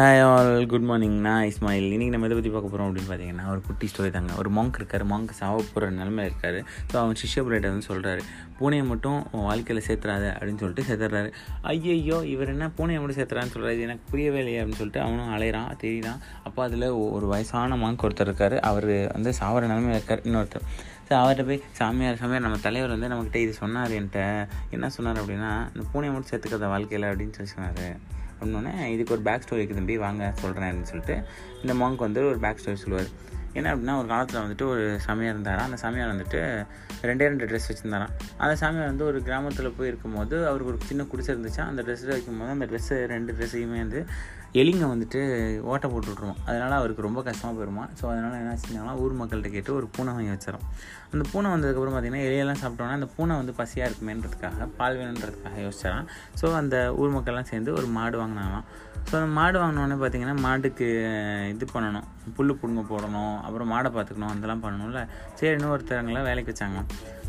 Hi all good morning நான் இஸ்மாயில். இன்றைக்கி நம்ம எதை பற்றி பார்க்க போகிறோம் அப்படின்னு பார்த்தீங்கன்னா ஒரு குட்டி ஸ்டோரி தாங்க. ஒரு மாங்க் இருக்கார். மாங்க் சாவ போகிற நிலமையில இருக்கார். ஸோ அவன் சிஷ்யபுரேட்டை வந்து சொல்கிறாரு பூனையை மட்டும் உன் வாழ்க்கையில் சேர்த்துறாத அப்படின்னு சொல்லிட்டு சேர்த்துறாரு. ஐயையோ இவர் என்ன பூனையை மட்டும் சேர்த்துறான்னு சொல்கிறாரு இது எனக்கு புரியவே இல்லையே அப்படின்னு சொல்லிட்டு அவனும் அலையிறான் தெரியுதான் அப்போ அதில் ஒரு வயசான மாங்க் ஒருத்தர் இருக்கார். அவர் வந்து சாவர நிலமையில இருக்கார். இன்னொருத்தர். ஸோ அவர்கிட்ட போய் சாமியார் சாமியார் நம்ம தலைவர் வந்து நம்மக்கிட்ட இது சொன்னார் என்கிட்ட. என்ன சொன்னார் அப்படின்னா இந்த பூனையை மட்டும் சேர்த்துக்கிறத வாழ்க்கையில் அப்படின்னு சொல்லி சொன்னார். அப்படின்னோடனே இதுக்கு ஒரு பேக் ஸ்டோரி இருக்குது தம்பி வாங்க சொல்கிறேன் அப்படின்னு சொல்லிட்டு இந்த மாங்க் வந்து ஒரு பேக் ஸ்டோரி சொல்லுவார். என்ன அப்படின்னா ஒரு காலத்தில் வந்துட்டு ஒரு சாமியார் இருந்தாராம். அந்த சாமியார் வந்துட்டு ரெண்டே ரெண்டு ட்ரெஸ் வச்சுருந்தாராம். அந்த சாமியார் வந்து ஒரு கிராமத்தில் போய் இருக்கும்போது அவருக்கு ஒரு சின்ன குடிசை இருந்துச்சா. அந்த ட்ரெஸ்ஸில் வைக்கும்போது அந்த ட்ரெஸ்ஸு ரெண்டு ட்ரெஸ்ஸையுமே வந்து எலிங்க வந்துட்டு ஓட்டை போட்டுவிட்ருவோம். அதனால் அவருக்கு ரொம்ப கஷ்டமாக போயிடுமா ஸோ அதனால் என்ன செஞ்சாங்கன்னா ஊர் மக்கள்கிட்ட கேட்டு ஒரு பூனை வாங்கி வச்சிடும் அந்த பூனை வந்ததுக்கப்புறம் பார்த்திங்கன்னா எலியெல்லாம் சாப்பிட்டோன்னா அந்த பூனை வந்து பசியாக இருக்குமேன்றதுக்காக பால் வேணுன்றதுக்காக யோசிச்சாராம். ஸோ அந்த ஊர் மக்கள்லாம் சேர்ந்து ஒரு மாடு வாங்கினாங்களாம். ஸோ அந்த மாடு வாங்கினோடனே பார்த்திங்கன்னா மாட்டுக்கு இது பண்ணணும். புல் பிடுங்க போடணும். அப்புறம் மாடை பார்த்துக்கணும். அதெல்லாம் பண்ணணும்ல. சரி இன்னொருத்தவங்களாம் வேலைக்கு வச்சாங்க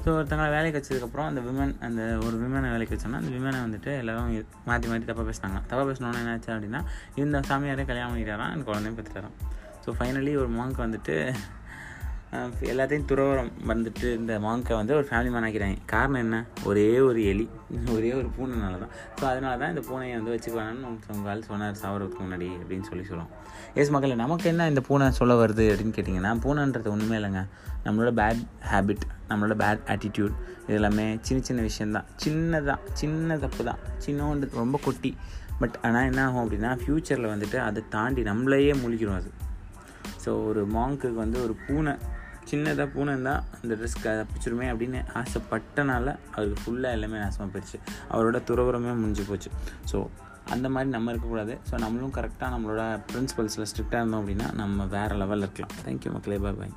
ஸோ ஒருத்தங்களை வேலைக்கு வச்சதுக்கப்புறம் அந்த விமன் அந்த ஒரு விமனை வேலைக்கு வச்சோன்னா அந்த விமனை வந்துட்டு எல்லோரும் மாற்றி மாற்றி தப்பாக பேசினாங்க. தப்பாக பேசினோன்னு என்ன ஆச்சு அப்படின்னா இந்த சாமியாரே கல்யாணம் பண்ணிட்டாரான் குழந்தையும் பெற்றுட்டாராம் ஸோ ஃபைனலி ஒரு மாங்க் வந்துட்டு எல்லாத்தையும் துறவரம் வந்துட்டு இந்த மாங்கை வந்து ஒரு ஃபேமிலி மேன் ஆக்கிறாங்க காரணம் என்ன? ஒரே ஒரு எலி. ஒரே ஒரு பூனைனால தான் ஸோ அதனால தான் இந்த பூனையை வந்து வச்சுக்க வேணாம்னு உங்கள் சொன்னார் சாவறதுக்கு முன்னாடி அப்படின்னு சொல்லி சொல்லுவோம். எஸ் மக்கள் நமக்கு என்ன இந்த பூனை சொல்ல வருது அப்படின்னு கேட்டிங்கன்னா பூனைன்றது ஒன்றுமே இல்லைங்க. நம்மளோட பேட் ஹேபிட் நம்மளோட பேட் ஆட்டிடியூட் இது எல்லாமே சின்ன சின்ன விஷயந்தான் சின்னதாக சின்ன தப்பு தான் சின்னோண்டு ரொம்ப கொட்டி. பட் ஆனால் என்ன ஆகும் அப்படின்னா ஃப்யூச்சரில் வந்துட்டு அதை தாண்டி நம்மளையே முழிக்கிறோம் அது. ஸோ ஒரு மாங்க்குக்கு வந்து ஒரு பூனை சின்னதாக பூனை தான் அந்த ட்ரெஸ் தப்பிச்சிருமே அப்படின்னு ஆசைப்பட்டனால அவருக்கு ஃபுல்லாக எல்லாமே நாசமாக போயிடுச்சு அவரோட துறவரமே முடிஞ்சு போச்சு. ஸோ அந்த மாதிரி நம்ம இருக்கக்கூடாது. ஸோ நம்மளும் கரெக்டாக நம்மளோட ப்ரின்சிபல்ஸில் ஸ்ட்ரிக்டாக இருந்தோம் அப்படின்னா நம்ம வேறு லெவலில் இருக்கலாம். தேங்க்யூ மக்களே. பாய் பாய்